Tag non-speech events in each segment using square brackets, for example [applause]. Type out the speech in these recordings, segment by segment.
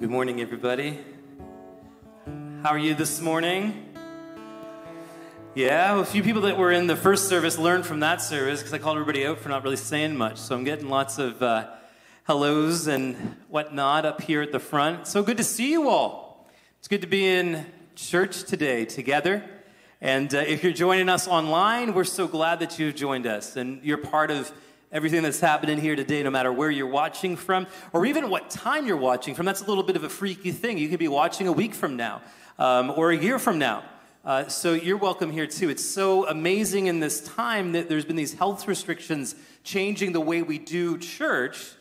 Good morning, everybody. How are you this morning? Yeah, a few people that were in the first service learned from that service because I called everybody out for not really saying much. So I'm getting lots of uh, hellos and whatnot up here at the front. So good to see you all. It's good to be in church today together. And uh, if you're joining us online, we're so glad that you've joined us and you're part of everything that's happening here today, no matter where you're watching from or even what time you're watching from. That's a little bit of a freaky thing. You could be watching a week from now um, or a year from now. Uh, so you're welcome here too. It's so amazing in this time that there's been these health restrictions changing the way we do church.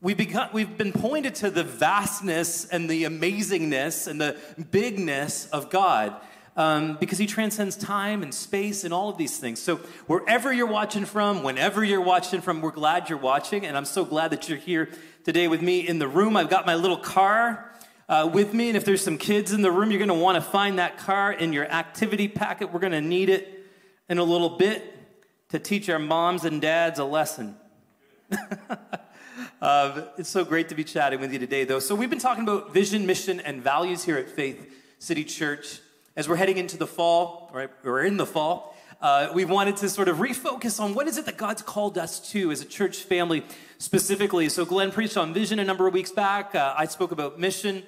We've, become, we've been pointed to the vastness and the amazingness and the bigness of God um, because he transcends time and space and all of these things. So, wherever you're watching from, whenever you're watching from, we're glad you're watching. And I'm so glad that you're here today with me in the room. I've got my little car. Uh, with me, and if there's some kids in the room, you're going to want to find that car in your activity packet. We're going to need it in a little bit to teach our moms and dads a lesson. [laughs] uh, it's so great to be chatting with you today, though. So, we've been talking about vision, mission, and values here at Faith City Church. As we're heading into the fall, right, we're in the fall, uh, we wanted to sort of refocus on what is it that God's called us to as a church family specifically. So, Glenn preached on vision a number of weeks back. Uh, I spoke about mission.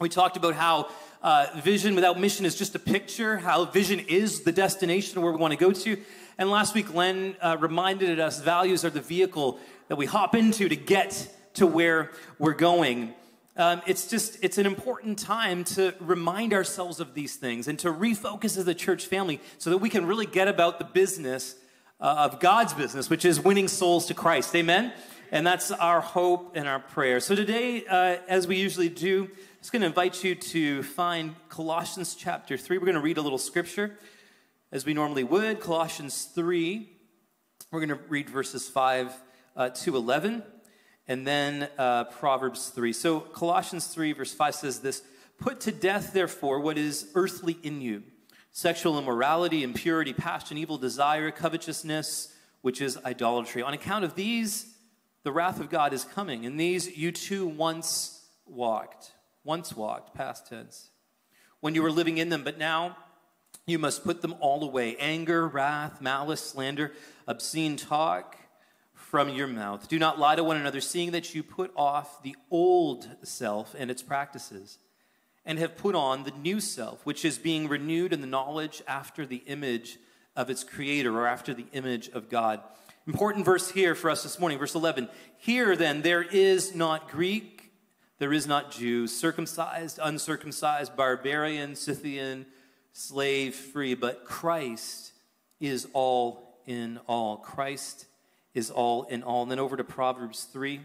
We talked about how uh, vision without mission is just a picture, how vision is the destination where we want to go to. And last week, Glenn uh, reminded us values are the vehicle that we hop into to get to where we're going um, it's just it's an important time to remind ourselves of these things and to refocus as a church family so that we can really get about the business uh, of god's business which is winning souls to christ. Amen? And that's our hope and our prayer. So today uh, as we usually do i'm just going to invite you to find colossians chapter 3 we're going to read a little scripture as we normally would. Colossians 3 we're going to read verses 5 uh, to 11 and then uh, Proverbs 3. So Colossians 3, verse 5 says this Put to death, therefore, what is earthly in you sexual immorality, impurity, passion, evil desire, covetousness, which is idolatry. On account of these, the wrath of God is coming. And these you too once walked, once walked, past tense, when you were living in them, but now you must put them all away anger, wrath, malice, slander, obscene talk from your mouth. Do not lie to one another, seeing that you put off the old self and its practices, and have put on the new self, which is being renewed in the knowledge after the image of its creator or after the image of God. Important verse here for us this morning, verse 11. Here then, there is not Greek, there is not Jew, circumcised, uncircumcised, barbarian, Scythian, slave, free, but Christ is all in all. Christ is all in all. And then over to Proverbs 3.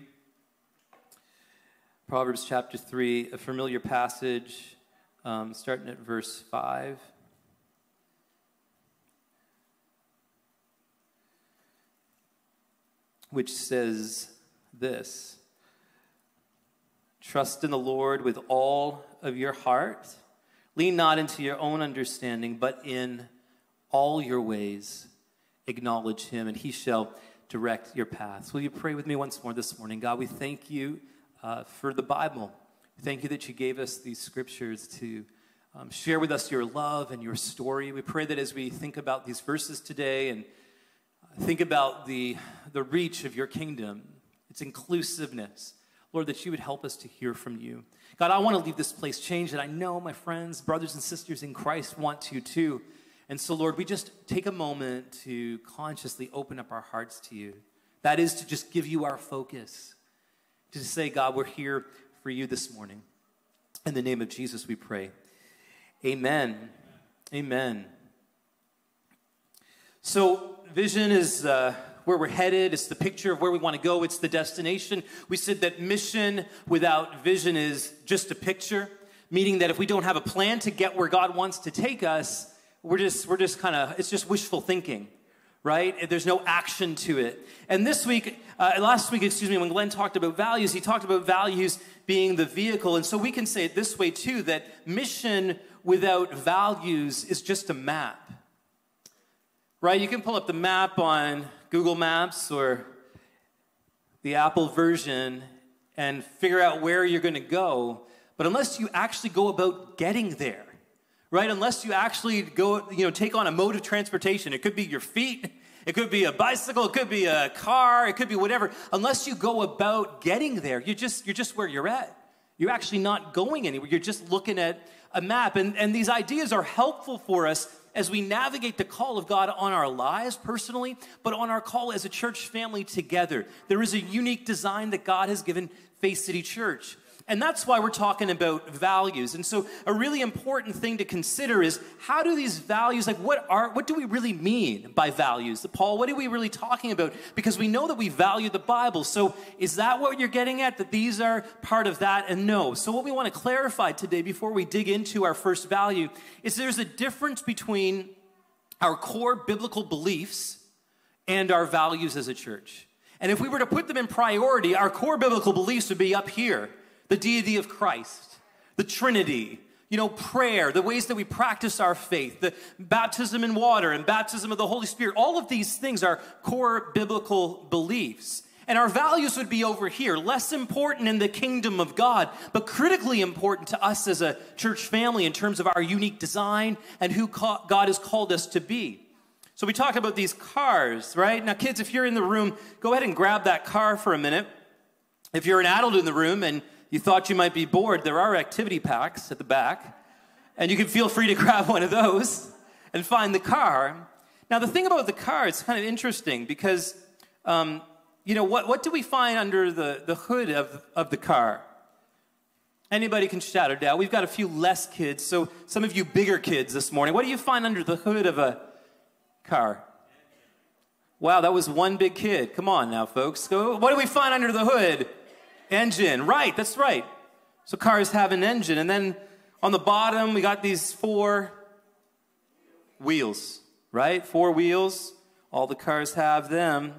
Proverbs chapter 3, a familiar passage, um, starting at verse 5. Which says this Trust in the Lord with all of your heart. Lean not into your own understanding, but in all your ways acknowledge him, and he shall direct your paths. Will you pray with me once more this morning? God, we thank you uh, for the Bible. Thank you that you gave us these scriptures to um, share with us your love and your story. We pray that as we think about these verses today and uh, think about the, the reach of your kingdom, its inclusiveness, Lord, that you would help us to hear from you. God, I want to leave this place changed, and I know my friends, brothers, and sisters in Christ want to too. And so, Lord, we just take a moment to consciously open up our hearts to you. That is to just give you our focus, to say, God, we're here for you this morning. In the name of Jesus, we pray. Amen. Amen. So, vision is uh, where we're headed. It's the picture of where we want to go. It's the destination. We said that mission without vision is just a picture, meaning that if we don't have a plan to get where God wants to take us, we're just we're just kind of it's just wishful thinking right? There's no action to it. And this week uh, last week excuse me when glenn talked about values he talked about values being the vehicle. And so we can say it this way too that mission without values is just a map. Right? You can pull up the map on google maps or the apple version and figure out where you're going to go. But unless you actually go about getting there, right? Unless you actually go, you know, take on a mode of transportation, it could be your feet, it could be a bicycle, it could be a car, it could be whatever. Unless you go about getting there, you're just you're just where you're at. You're actually not going anywhere. You're just looking at a map. And, and these ideas are helpful for us as we navigate the call of God on our lives personally, but on our call as a church family together. There is a unique design that God has given Faith City Church. And that's why we're talking about values. And so a really important thing to consider is how do these values, like what are, what do we really mean by values? Paul, what are we really talking about? Because we know that we value the Bible. So is that what you're getting at? That these are part of that? And no. So what we want to clarify today before we dig into our first value is there's a difference between our core biblical beliefs and our values as a church. And if we were to put them in priority, our core biblical beliefs would be up here the deity of Christ, the Trinity, you know, prayer, the ways that we practice our faith, the baptism in water and baptism of the Holy Spirit, all of these things are core biblical beliefs. And our values would be over here, less important in the kingdom of God, but critically important to us as a church family in terms of our unique design and who God has called us to be. So we talk about these cars, right? Now, kids, if you're in the room, go ahead and grab that car for a minute. If you're an adult in the room and you thought you might be bored, there are activity packs at the back, and you can feel free to [laughs] grab one of those and find the car. Now, the thing about the car, it's kind of interesting because, um, you know, what, what do we find under the, the hood of, of the car? Anybody can shout it out. We've got a few less kids, so some of you bigger kids this morning. What do you find under the hood of a car? Wow, that was one big kid. Come on now, folks. Go. What do we find under the hood? Engine, right, that's right. So cars have an engine. And then on the bottom, we got these four wheels, right? Four wheels. All the cars have them.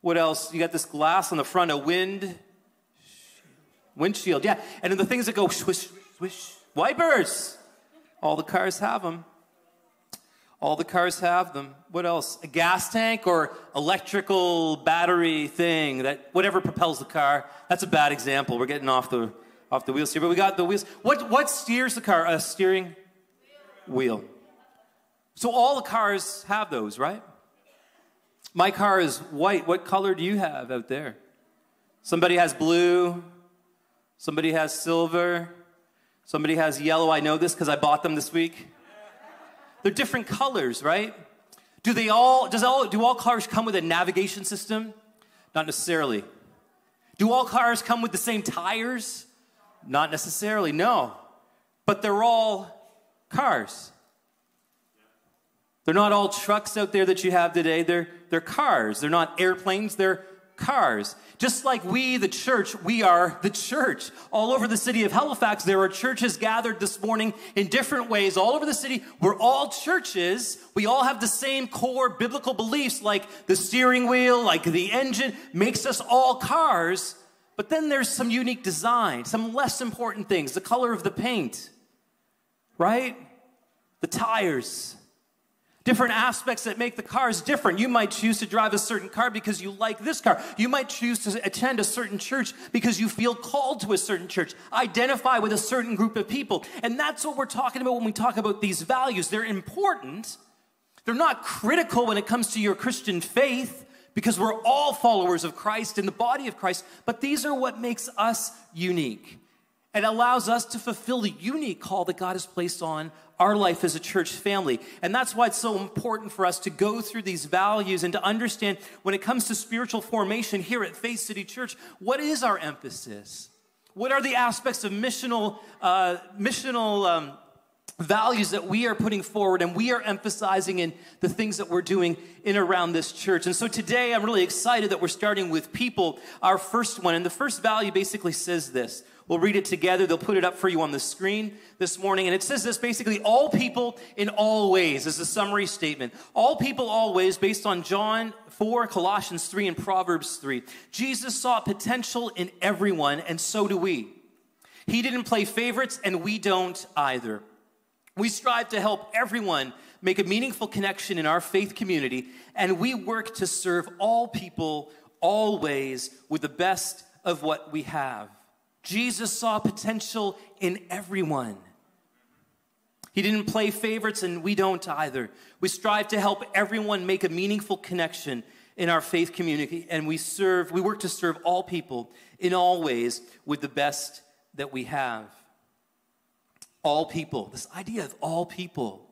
What else? You got this glass on the front, a wind windshield. Yeah, and then the things that go swish, swish, wipers. All the cars have them. All the cars have them. What else? A gas tank or electrical battery thing that whatever propels the car. That's a bad example. We're getting off the off the wheels here, but we got the wheels. What what steers the car? A steering wheel. So all the cars have those, right? My car is white. What color do you have out there? Somebody has blue. Somebody has silver. Somebody has yellow. I know this because I bought them this week. They're different colors, right? Do they all, does all, do all cars come with a navigation system? Not necessarily. Do all cars come with the same tires? Not necessarily, no. But they're all cars. They're not all trucks out there that you have today. They're, they're cars. They're not airplanes. They're cars. Just like we, the church, we are the church. All over the city of Halifax, there are churches gathered this morning in different ways. All over the city, we're all churches. We all have the same core biblical beliefs, like the steering wheel, like the engine, makes us all cars. But then there's some unique design, some less important things, the color of the paint, right? The tires, different aspects that make the cars different. You might choose to drive a certain car because you like this car. You might choose to attend a certain church because you feel called to a certain church, identify with a certain group of people. And that's what we're talking about when we talk about these values. They're important, they're not critical when it comes to your Christian faith because we're all followers of Christ in the body of Christ, but these are what makes us unique. It allows us to fulfill the unique call that God has placed on our life as a church family. And that's why it's so important for us to go through these values and to understand when it comes to spiritual formation here at Faith City Church, what is our emphasis? What are the aspects of missional, uh, missional um, values that we are putting forward and we are emphasizing in the things that we're doing in around this church. And so today I'm really excited that we're starting with people, our first one. And the first value basically says this We'll read it together. They'll put it up for you on the screen this morning. And it says this basically all people in all ways is a summary statement. All people always, based on John 4, Colossians 3, and Proverbs 3. Jesus saw potential in everyone, and so do we. He didn't play favorites, and we don't either. We strive to help everyone make a meaningful connection in our faith community, and we work to serve all people always with the best of what we have. Jesus saw potential in everyone. He didn't play favorites, and we don't either. We strive to help everyone make a meaningful connection in our faith community, and we serve, we work to serve all people in all ways with the best that we have. All people, this idea of all people.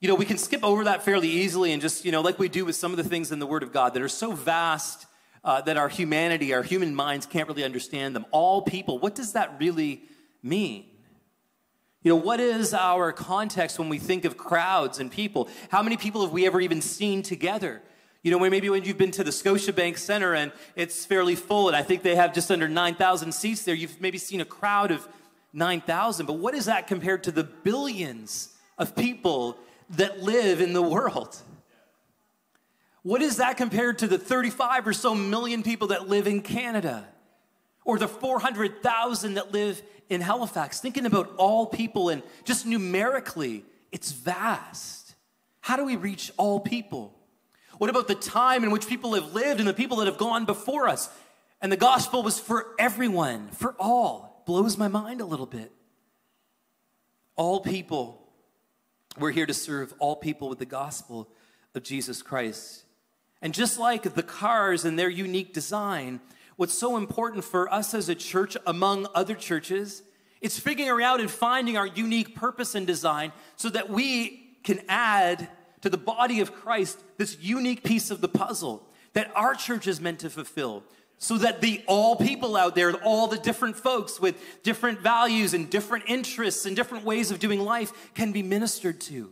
You know, we can skip over that fairly easily and just, you know, like we do with some of the things in the Word of God that are so vast uh, that our humanity, our human minds can't really understand them. All people, what does that really mean? You know, what is our context when we think of crowds and people? How many people have we ever even seen together? You know, maybe when you've been to the Scotiabank Center and it's fairly full, and I think they have just under 9,000 seats there, you've maybe seen a crowd of 9,000. But what is that compared to the billions of people that live in the world? What is that compared to the 35 or so million people that live in Canada? Or the 400,000 that live in Halifax? Thinking about all people and just numerically, it's vast. How do we reach all people? What about the time in which people have lived and the people that have gone before us? And the gospel was for everyone, for all blows my mind a little bit. All people, we're here to serve all people with the gospel of Jesus Christ. And just like the cars and their unique design, what's so important for us as a church among other churches, it's figuring out and finding our unique purpose and design so that we can add to the body of Christ this unique piece of the puzzle that our church is meant to fulfill so that the all people out there, all the different folks with different values and different interests and different ways of doing life can be ministered to.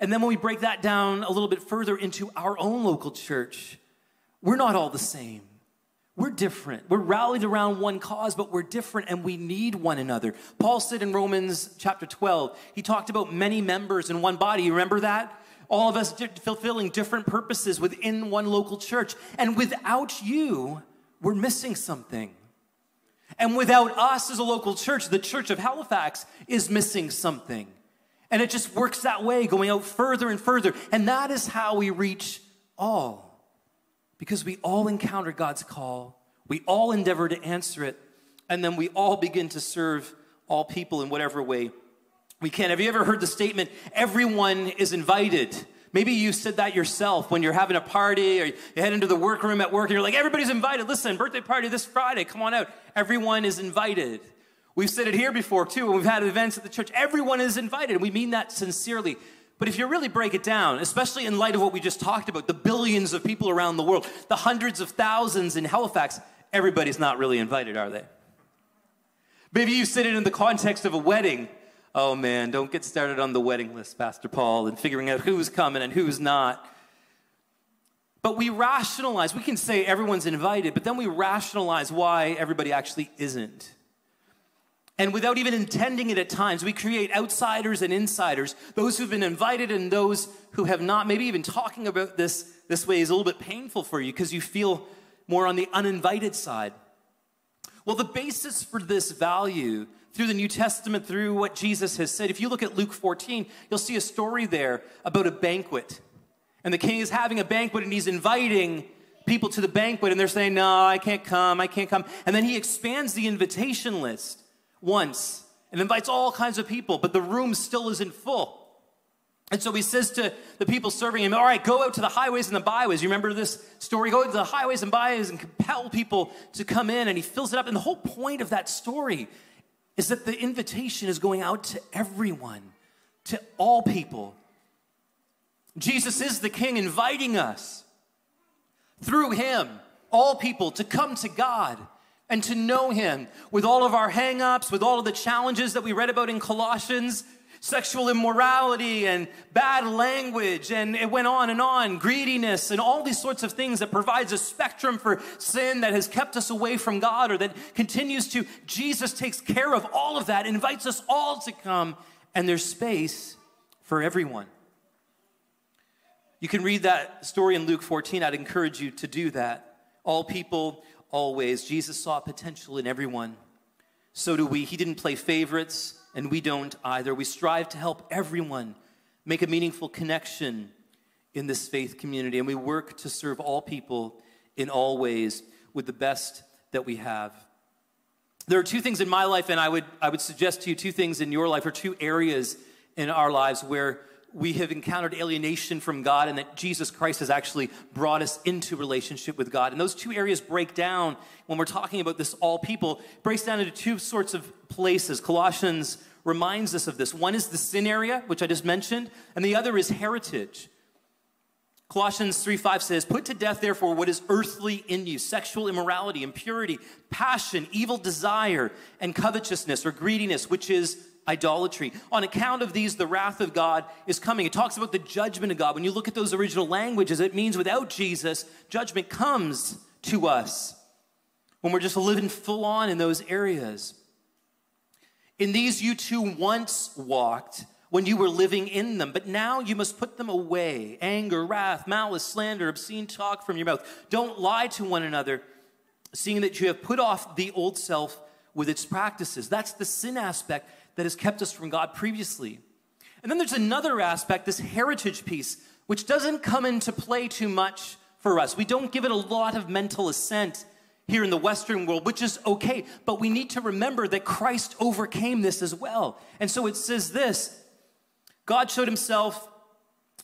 And then when we break that down a little bit further into our own local church, we're not all the same. We're different. We're rallied around one cause, but we're different and we need one another. Paul said in Romans chapter 12, he talked about many members in one body. You remember that? all of us fulfilling different purposes within one local church. And without you, we're missing something. And without us as a local church, the Church of Halifax is missing something. And it just works that way, going out further and further. And that is how we reach all. Because we all encounter God's call, we all endeavor to answer it, and then we all begin to serve all people in whatever way we can. Have you ever heard the statement, everyone is invited? Maybe you said that yourself when you're having a party or you head into the workroom at work and you're like, everybody's invited. Listen, birthday party this Friday. Come on out. Everyone is invited. We've said it here before too and we've had events at the church. Everyone is invited. We mean that sincerely. But if you really break it down, especially in light of what we just talked about, the billions of people around the world, the hundreds of thousands in Halifax, everybody's not really invited, are they? Maybe you said it in the context of a wedding Oh man, don't get started on the wedding list, Pastor Paul, and figuring out who's coming and who's not. But we rationalize, we can say everyone's invited, but then we rationalize why everybody actually isn't. And without even intending it at times, we create outsiders and insiders, those who've been invited and those who have not. Maybe even talking about this this way is a little bit painful for you because you feel more on the uninvited side. Well, the basis for this value through the New Testament, through what Jesus has said. If you look at Luke 14, you'll see a story there about a banquet. And the king is having a banquet and he's inviting people to the banquet, and they're saying, No, I can't come, I can't come. And then he expands the invitation list once and invites all kinds of people, but the room still isn't full. And so he says to the people serving him, All right, go out to the highways and the byways. You remember this story? Go to the highways and byways and compel people to come in. And he fills it up. And the whole point of that story is that the invitation is going out to everyone, to all people. Jesus is the King inviting us through Him, all people, to come to God and to know Him with all of our hangups, with all of the challenges that we read about in Colossians sexual immorality and bad language, and it went on and on, greediness, and all these sorts of things that provides a spectrum for sin that has kept us away from God or that continues to. Jesus takes care of all of that, invites us all to come, and there's space for everyone. You can read that story in Luke 14. I'd encourage you to do that. All people, always. Jesus saw potential in everyone. So do we. He didn't play favorites and we don't either. We strive to help everyone make a meaningful connection in this faith community, and we work to serve all people in all ways with the best that we have. There are two things in my life, and I would, I would suggest to you two things in your life, or two areas in our lives where we have encountered alienation from God and that Jesus Christ has actually brought us into relationship with God. And those two areas break down when we're talking about this all people, breaks down into two sorts of places. Colossians reminds us of this. One is the sin area, which I just mentioned, and the other is heritage. Colossians 3 5 says, Put to death, therefore, what is earthly in you sexual immorality, impurity, passion, evil desire, and covetousness or greediness, which is idolatry. On account of these, the wrath of God is coming. It talks about the judgment of God. When you look at those original languages, it means without Jesus, judgment comes to us when we're just living full on in those areas. In these, you too once walked when you were living in them, but now you must put them away anger, wrath, malice, slander, obscene talk from your mouth. Don't lie to one another, seeing that you have put off the old self with its practices. That's the sin aspect that has kept us from God previously. And then there's another aspect, this heritage piece, which doesn't come into play too much for us. We don't give it a lot of mental assent here in the Western world, which is okay, but we need to remember that Christ overcame this as well. And so it says this God showed himself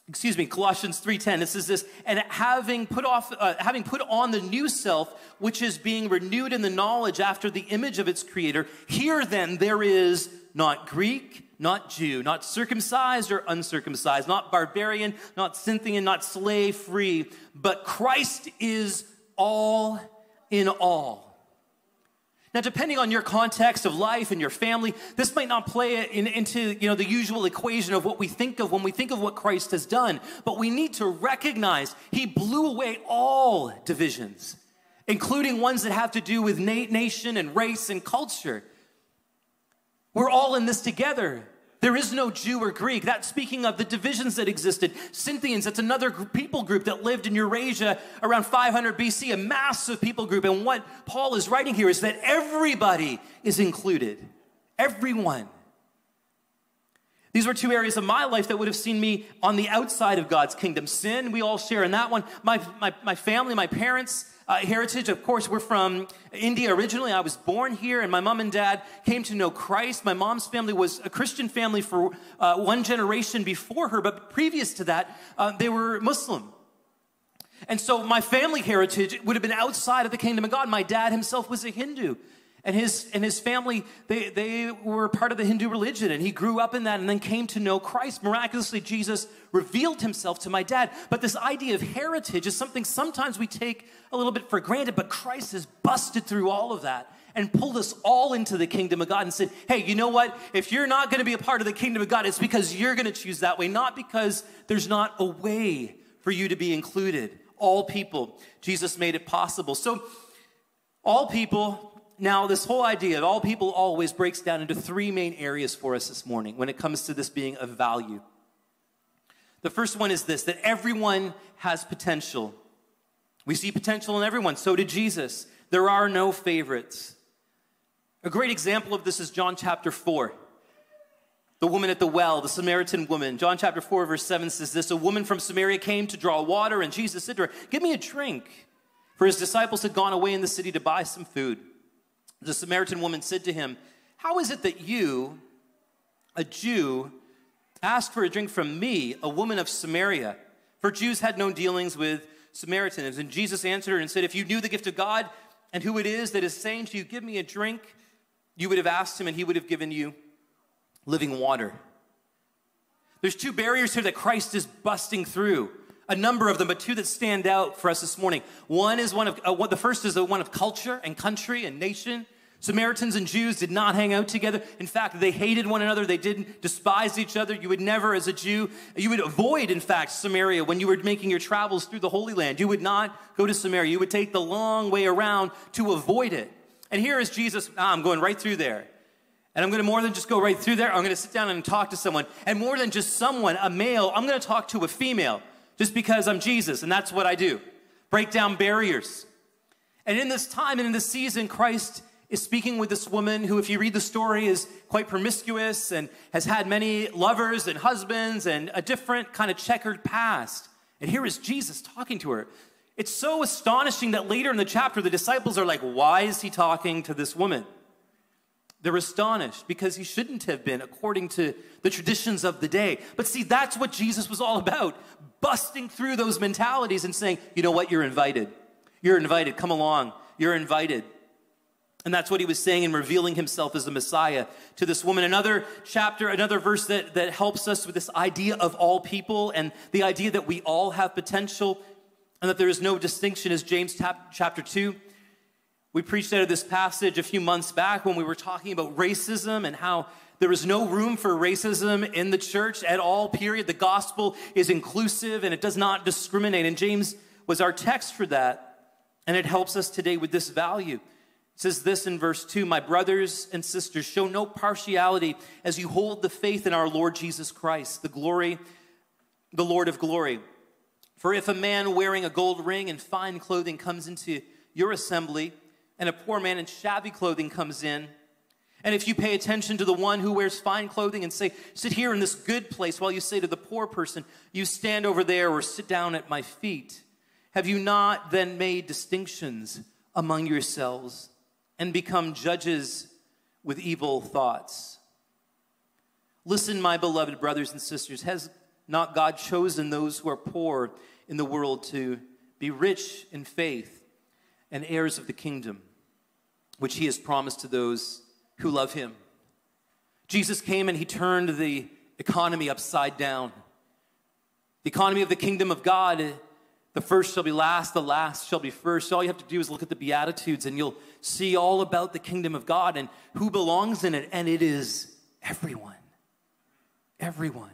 excuse me colossians 3.10 it says this and having put off uh, having put on the new self which is being renewed in the knowledge after the image of its creator here then there is not Greek, not Jew, not circumcised or uncircumcised, not barbarian, not Scythian, not slave free, but Christ is all in all. Now, depending on your context of life and your family, this might not play in, into you know, the usual equation of what we think of when we think of what Christ has done. But we need to recognize he blew away all divisions, including ones that have to do with na- nation and race and culture. We're all in this together. There is no Jew or Greek. That's speaking of the divisions that existed. Scythians, that's another people group that lived in Eurasia around 500 BC, a massive people group. And what Paul is writing here is that everybody is included. Everyone. These were two areas of my life that would have seen me on the outside of God's kingdom. Sin, we all share in that one. My, my, my family, my parents, uh, heritage. Of course, we're from India originally. I was born here, and my mom and dad came to know Christ. My mom's family was a Christian family for uh, one generation before her, but previous to that, uh, they were Muslim. And so my family heritage would have been outside of the kingdom of God. My dad himself was a Hindu and his and his family they, they were part of the hindu religion and he grew up in that and then came to know christ. Miraculously jesus revealed himself to my dad. But this idea of heritage is something sometimes we take a little bit for granted but christ has busted through all of that and pulled us all into the kingdom of god and said hey you know what? If you're not going to be a part of the kingdom of god it's because you're going to choose that way not because there's not a way for you to be included. All people jesus made it possible. So all people now, this whole idea of all people always breaks down into three main areas for us this morning when it comes to this being of value. The first one is this that everyone has potential. We see potential in everyone. So did Jesus. There are no favorites. A great example of this is John chapter 4. The woman at the well, the Samaritan woman. John chapter 4, verse 7 says this A woman from Samaria came to draw water, and Jesus said to her, Give me a drink. For his disciples had gone away in the city to buy some food. The Samaritan woman said to him, How is it that you, a Jew, ask for a drink from me, a woman of Samaria? For Jews had no dealings with Samaritans. And Jesus answered her and said, If you knew the gift of God and who it is that is saying to you, Give me a drink, you would have asked him and he would have given you living water. There's two barriers here that Christ is busting through a number of them, but two that stand out for us this morning. One is one of uh, the first is the one of culture and country and nation. Samaritans and Jews did not hang out together. In fact, they hated one another. They didn't despise each other. You would never, as a Jew, you would avoid, in fact, Samaria when you were making your travels through the Holy Land. You would not go to Samaria. You would take the long way around to avoid it. And here is Jesus. Ah, I'm going right through there. And I'm going to more than just go right through there. I'm going to sit down and talk to someone. And more than just someone, a male, I'm going to talk to a female just because I'm Jesus. And that's what I do break down barriers. And in this time and in this season, Christ is speaking with this woman who, if you read the story, is quite promiscuous and has had many lovers and husbands and a different kind of checkered past. And here is Jesus talking to her. It's so astonishing that later in the chapter, the disciples are like, Why is he talking to this woman? They're astonished because he shouldn't have been according to the traditions of the day. But see, that's what Jesus was all about busting through those mentalities and saying, You know what? You're invited. You're invited. Come along. You're invited. And that's what he was saying in revealing himself as the Messiah to this woman. Another chapter, another verse that, that helps us with this idea of all people and the idea that we all have potential and that there is no distinction is James chapter 2. We preached out of this passage a few months back when we were talking about racism and how there is no room for racism in the church at all, period. The gospel is inclusive and it does not discriminate. And James was our text for that. And it helps us today with this value. Says this in verse 2 My brothers and sisters, show no partiality as you hold the faith in our Lord Jesus Christ, the glory, the Lord of glory. For if a man wearing a gold ring and fine clothing comes into your assembly, and a poor man in shabby clothing comes in, and if you pay attention to the one who wears fine clothing and say, Sit here in this good place, while you say to the poor person, You stand over there or sit down at my feet, have you not then made distinctions among yourselves? And become judges with evil thoughts. Listen, my beloved brothers and sisters, has not God chosen those who are poor in the world to be rich in faith and heirs of the kingdom, which he has promised to those who love him? Jesus came and he turned the economy upside down. The economy of the kingdom of God the first shall be last, the last shall be first. All you have to do is look at the Beatitudes and you'll see all about the kingdom of God and who belongs in it. And it is everyone. Everyone.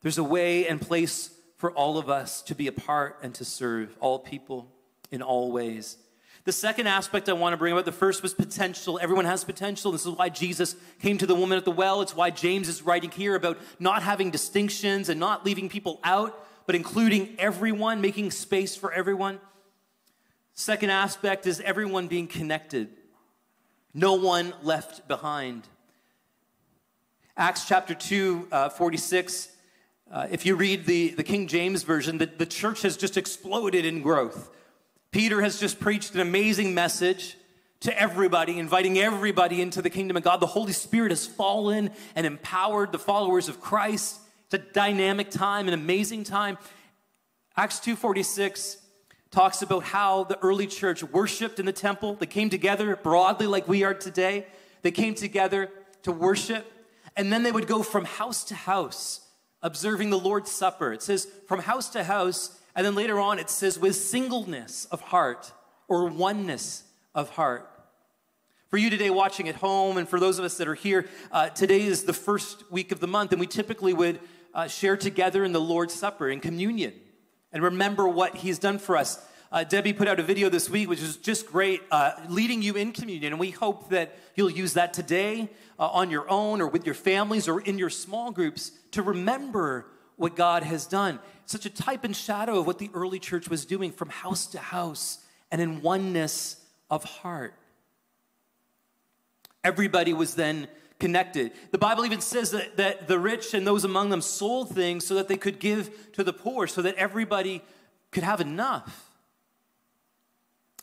There's a way and place for all of us to be a part and to serve all people in all ways. The second aspect I want to bring about, the first was potential. Everyone has potential. This is why Jesus came to the woman at the well. It's why James is writing here about not having distinctions and not leaving people out but including everyone, making space for everyone. Second aspect is everyone being connected, no one left behind. Acts chapter 2, uh, 46. Uh, if you read the, the King James Version, the, the church has just exploded in growth. Peter has just preached an amazing message to everybody, inviting everybody into the kingdom of God. The Holy Spirit has fallen and empowered the followers of Christ. It's a dynamic time, an amazing time. Acts 2:46 talks about how the early church worshiped in the temple. They came together broadly like we are today. They came together to worship, and then they would go from house to house observing the Lord's Supper. It says from house to house, and then later on it says with singleness of heart or oneness of heart. For you today watching at home, and for those of us that are here, uh, today is the first week of the month, and we typically would uh, share together in the Lord's Supper, in communion, and remember what He's done for us. Uh, Debbie put out a video this week, which is just great, uh, leading you in communion. And we hope that you'll use that today uh, on your own or with your families or in your small groups to remember what God has done. Such a type and shadow of what the early church was doing from house to house and in oneness of heart. Everybody was then connected. The Bible even says that, that the rich and those among them sold things so that they could give to the poor, so that everybody could have enough.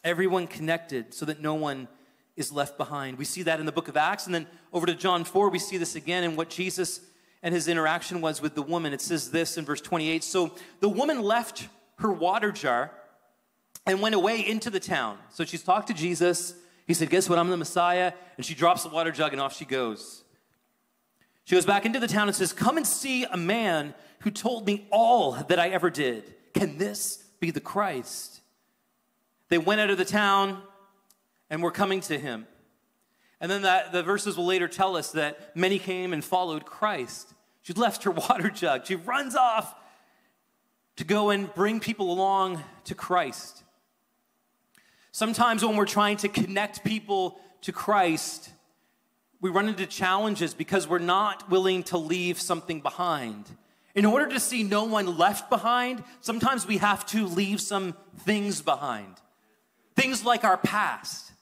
Everyone connected so that no one is left behind. We see that in the book of Acts. And then over to John 4, we see this again in what Jesus and his interaction was with the woman. It says this in verse 28 So the woman left her water jar and went away into the town. So she's talked to Jesus. He said, Guess what? I'm the Messiah. And she drops the water jug and off she goes. She goes back into the town and says, Come and see a man who told me all that I ever did. Can this be the Christ? They went out of the town and were coming to him. And then that, the verses will later tell us that many came and followed Christ. She left her [laughs] water jug. She runs off to go and bring people along to Christ. Sometimes when we're trying to connect people to Christ, we run into challenges because we're not willing to leave something behind. In order to see no one left behind, sometimes we have to leave some things behind. Things like our past,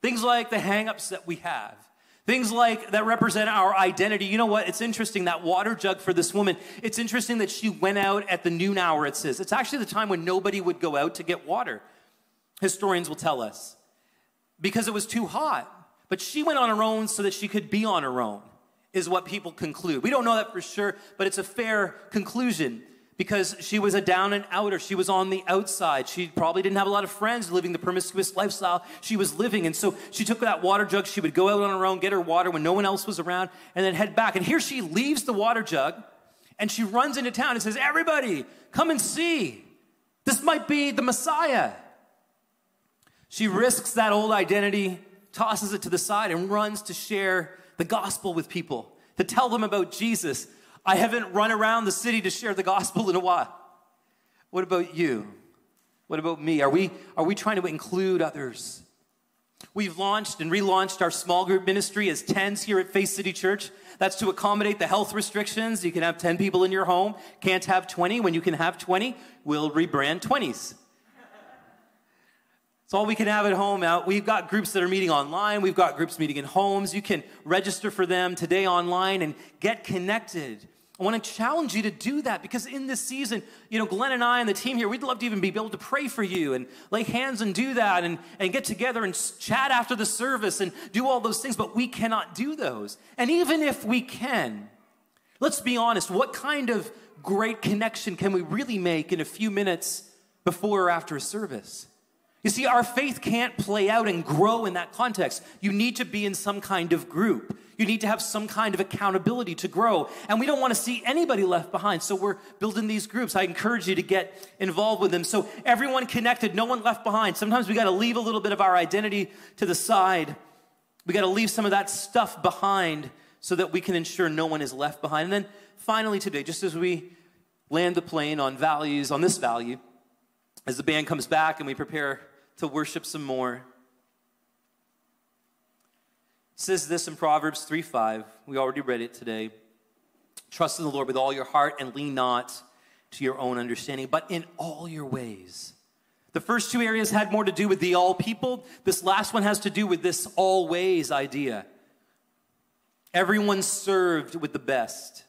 things like the hangups that we have, Things like that represent our identity. You know what? It's interesting that water jug for this woman. It's interesting that she went out at the noon hour, it says. It's actually the time when nobody would go out to get water. Historians will tell us. Because it was too hot. But she went on her own so that she could be on her own, is what people conclude. We don't know that for sure, but it's a fair conclusion because she was a down and outer. She was on the outside. She probably didn't have a lot of friends living the promiscuous lifestyle she was living. And so she took that water jug. She would go out on her own, get her water when no one else was around, and then head back. And here she leaves the water jug and she runs into town and says, Everybody, come and see. This might be the Messiah. She risks that old identity, tosses it to the side, and runs to share the gospel with people, to tell them about Jesus I haven't run around the city to share the gospel in a while. What about you? What about me? Are we, are we trying to include others? We've launched and relaunched our small group ministry as tens here at Faith City Church. That's to accommodate the health restrictions. You can have 10 people in your home, can't have 20. When you can have 20, we'll rebrand 20s. It's all we can have at home out. We've got groups that are meeting online. We've got groups meeting in homes. You can register for them today online and get connected. I want to challenge you to do that because in this season, you know, Glenn and I and the team here, we'd love to even be able to pray for you and lay hands and do that and, and get together and chat after the service and do all those things, but we cannot do those. And even if we can, let's be honest, what kind of great connection can we really make in a few minutes before or after a service? You see, our faith can't play out and grow in that context. You need to be in some kind of group. You need to have some kind of accountability to grow. And we don't want to see anybody left behind. So we're building these groups. I encourage you to get involved with them. So everyone connected, no one left behind. Sometimes we got to leave a little bit of our identity to the side. We got to leave some of that stuff behind so that we can ensure no one is left behind. And then finally today, just as we land the plane on values, on this value, as the band comes back and we prepare to worship some more. It says this in Proverbs 3 5. We already read it today. Trust in the Lord with all your heart and lean not to your own understanding, but in all your ways. The first two areas had more to do with the all people. This last one has to do with this always idea. Everyone served with the best.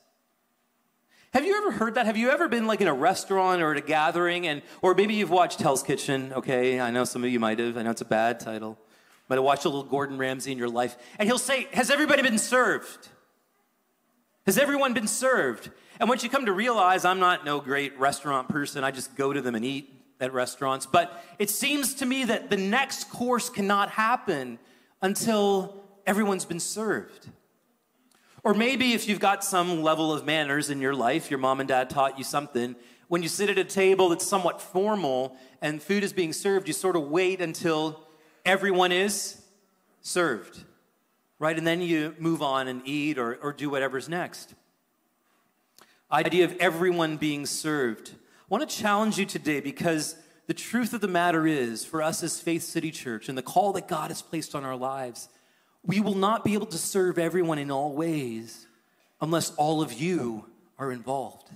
Have you ever heard that? Have you ever been like in a restaurant or at a gathering and or maybe you've watched Hell's Kitchen, okay? I know some of you might have. I know it's a bad title. Might have watched a little Gordon Ramsay in your life. And he'll say, Has everybody been served? Has everyone been served? And once you come to realize I'm not no great restaurant person, I just go to them and eat at restaurants. But it seems to me that the next course cannot happen until everyone's been served. Or maybe if you've got some level of manners in your life, your mom and dad taught you something. When you sit at a table that's somewhat formal and food is being served, you sort of wait until everyone is served, right? And then you move on and eat or, or do whatever's next. Idea of everyone being served. I want to challenge you today because the truth of the matter is, for us as Faith City Church and the call that God has placed on our lives, we will not be able to serve everyone in all ways unless all of you are involved.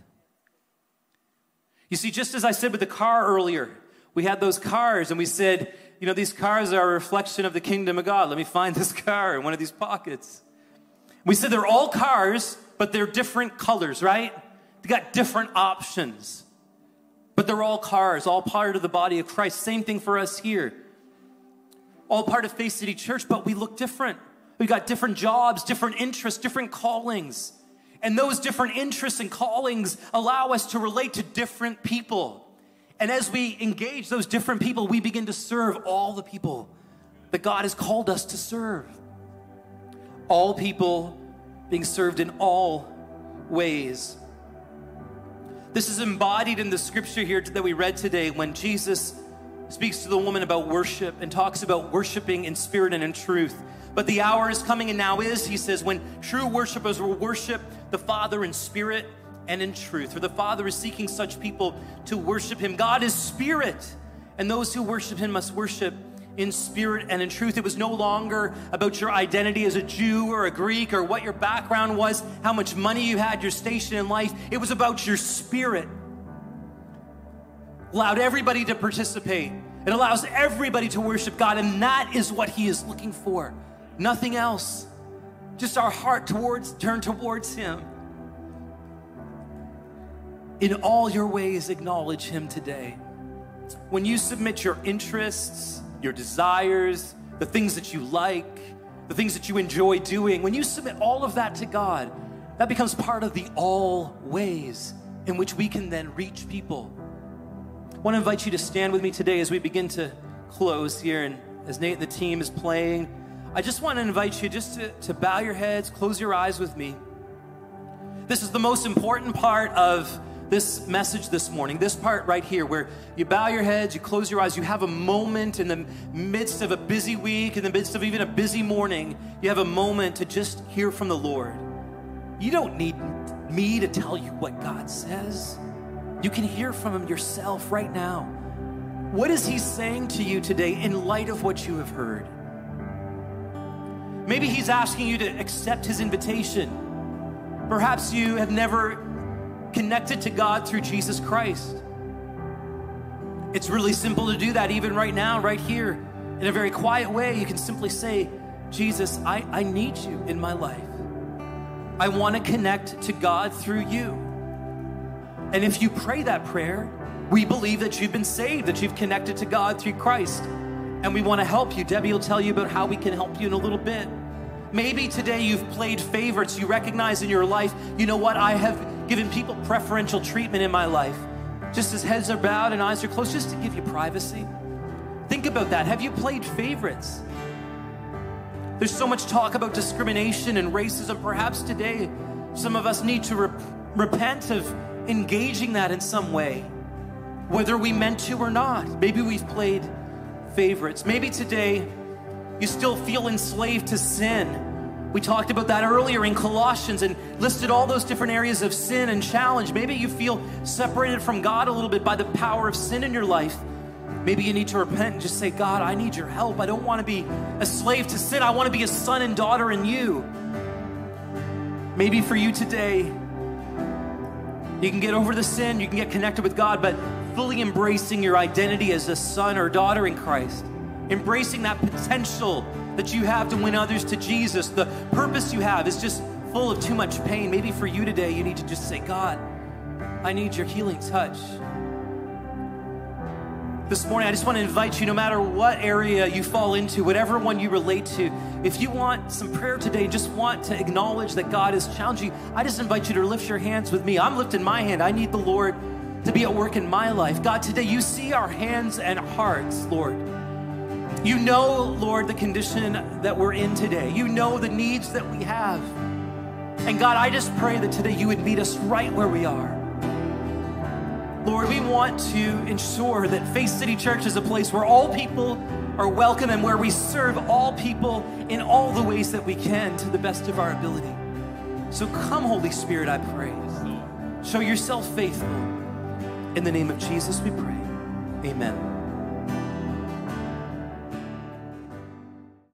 You see, just as I said with the car earlier, we had those cars and we said, you know, these cars are a reflection of the kingdom of God. Let me find [laughs] this car in one of these pockets. We said they're all cars, but they're different colors, right? They got different options. But they're all cars, all part of the body of Christ. Same thing for us here all part of Faith City Church, but we look different. We got different jobs, different interests, different callings. And those different interests and callings allow us to relate to different people. And as we engage those different people, we begin to serve all the people that God has called us to serve. All people being served in all ways. This is embodied in the scripture here that we read today when Jesus speaks to the woman about worship and talks about worshiping in spirit and in truth. But the hour is coming, and now is, he says, when true worshipers will worship the Father in spirit and in truth. For the Father is seeking such people to worship him. God is spirit, and those who worship him must worship in spirit and in truth. It was no longer about your identity as a Jew or a Greek or what your background was, how much money you had, your station in life. It was about your spirit allowed everybody to participate. It allows everybody to worship God, and that is what He is looking for. Nothing else. just our heart towards turn towards him. In all your ways acknowledge him today. When you submit your interests, your desires, the things that you like, the things that you enjoy doing, when you submit all of that to God, that becomes part of the all ways in which we can then reach people. I want to invite you to stand with me today as we begin to close here and as Nate and the team is playing. I just want to invite you just to, to bow your heads, close your eyes with me. This is the most important part of this message this morning, this part right here, where you bow your heads, you close your eyes, you have a moment in the midst of a busy week, in the midst of even a busy morning, you have a moment to just hear from the Lord. You don't need me to tell you what God says. You can hear from Him yourself right now. What is He saying to you today in light of what you have heard? Maybe He's asking you to accept His invitation. Perhaps you have never connected to God through Jesus Christ. It's really simple to do that, even right now, right here, in a very quiet way. You can simply say, Jesus, I, I need you in my life. I want to connect to God through you. And if you pray that prayer, we believe that you've been saved, that you've connected to God through Christ. And we want to help you. Debbie will tell you about how we can help you in a little bit. Maybe today you've played favorites. You recognize in your life, you know what? I have given people preferential treatment in my life. Just as heads are bowed and eyes are closed, just to give you privacy. Think about that. Have you played favorites? There's so much talk about discrimination and racism. Perhaps today, some of us need to rep- repent of engaging that in some way, whether we meant to or not. Maybe we've played favorites. Maybe today you still feel enslaved to sin. We talked about that earlier in Colossians and listed all those different areas of sin and challenge. Maybe you feel separated from God a little bit by the power of sin in your life. Maybe you need to repent and just say, God, I need your help. I don't want to be a slave to sin. I want to be a son and daughter in you. Maybe for you today, you can get over the sin, you can get connected with God, but fully embracing your identity as a son or daughter in Christ, embracing that potential that you have to win others to Jesus, the purpose you have is just full of too much pain. Maybe for you today, you need to just say, God, I need your healing touch. This morning, I just want to invite you, no matter what area you fall into, whatever one you relate to, if you want some prayer today, just want to acknowledge that God is challenging you, I just invite you to lift your hands with me. I'm lifting my hand. I need the Lord to be at work in my life. God, today you see our hands and hearts, Lord. You know, Lord, the condition that we're in today. You know the needs that we have. And God, I just pray that today you would meet us right where we are. Lord, we want to ensure that Faith City Church is a place where all people are welcome and where we serve all people in all the ways that we can to the best of our ability. So come, Holy Spirit, I pray. Show yourself faithful. In the name of Jesus, we pray. Amen.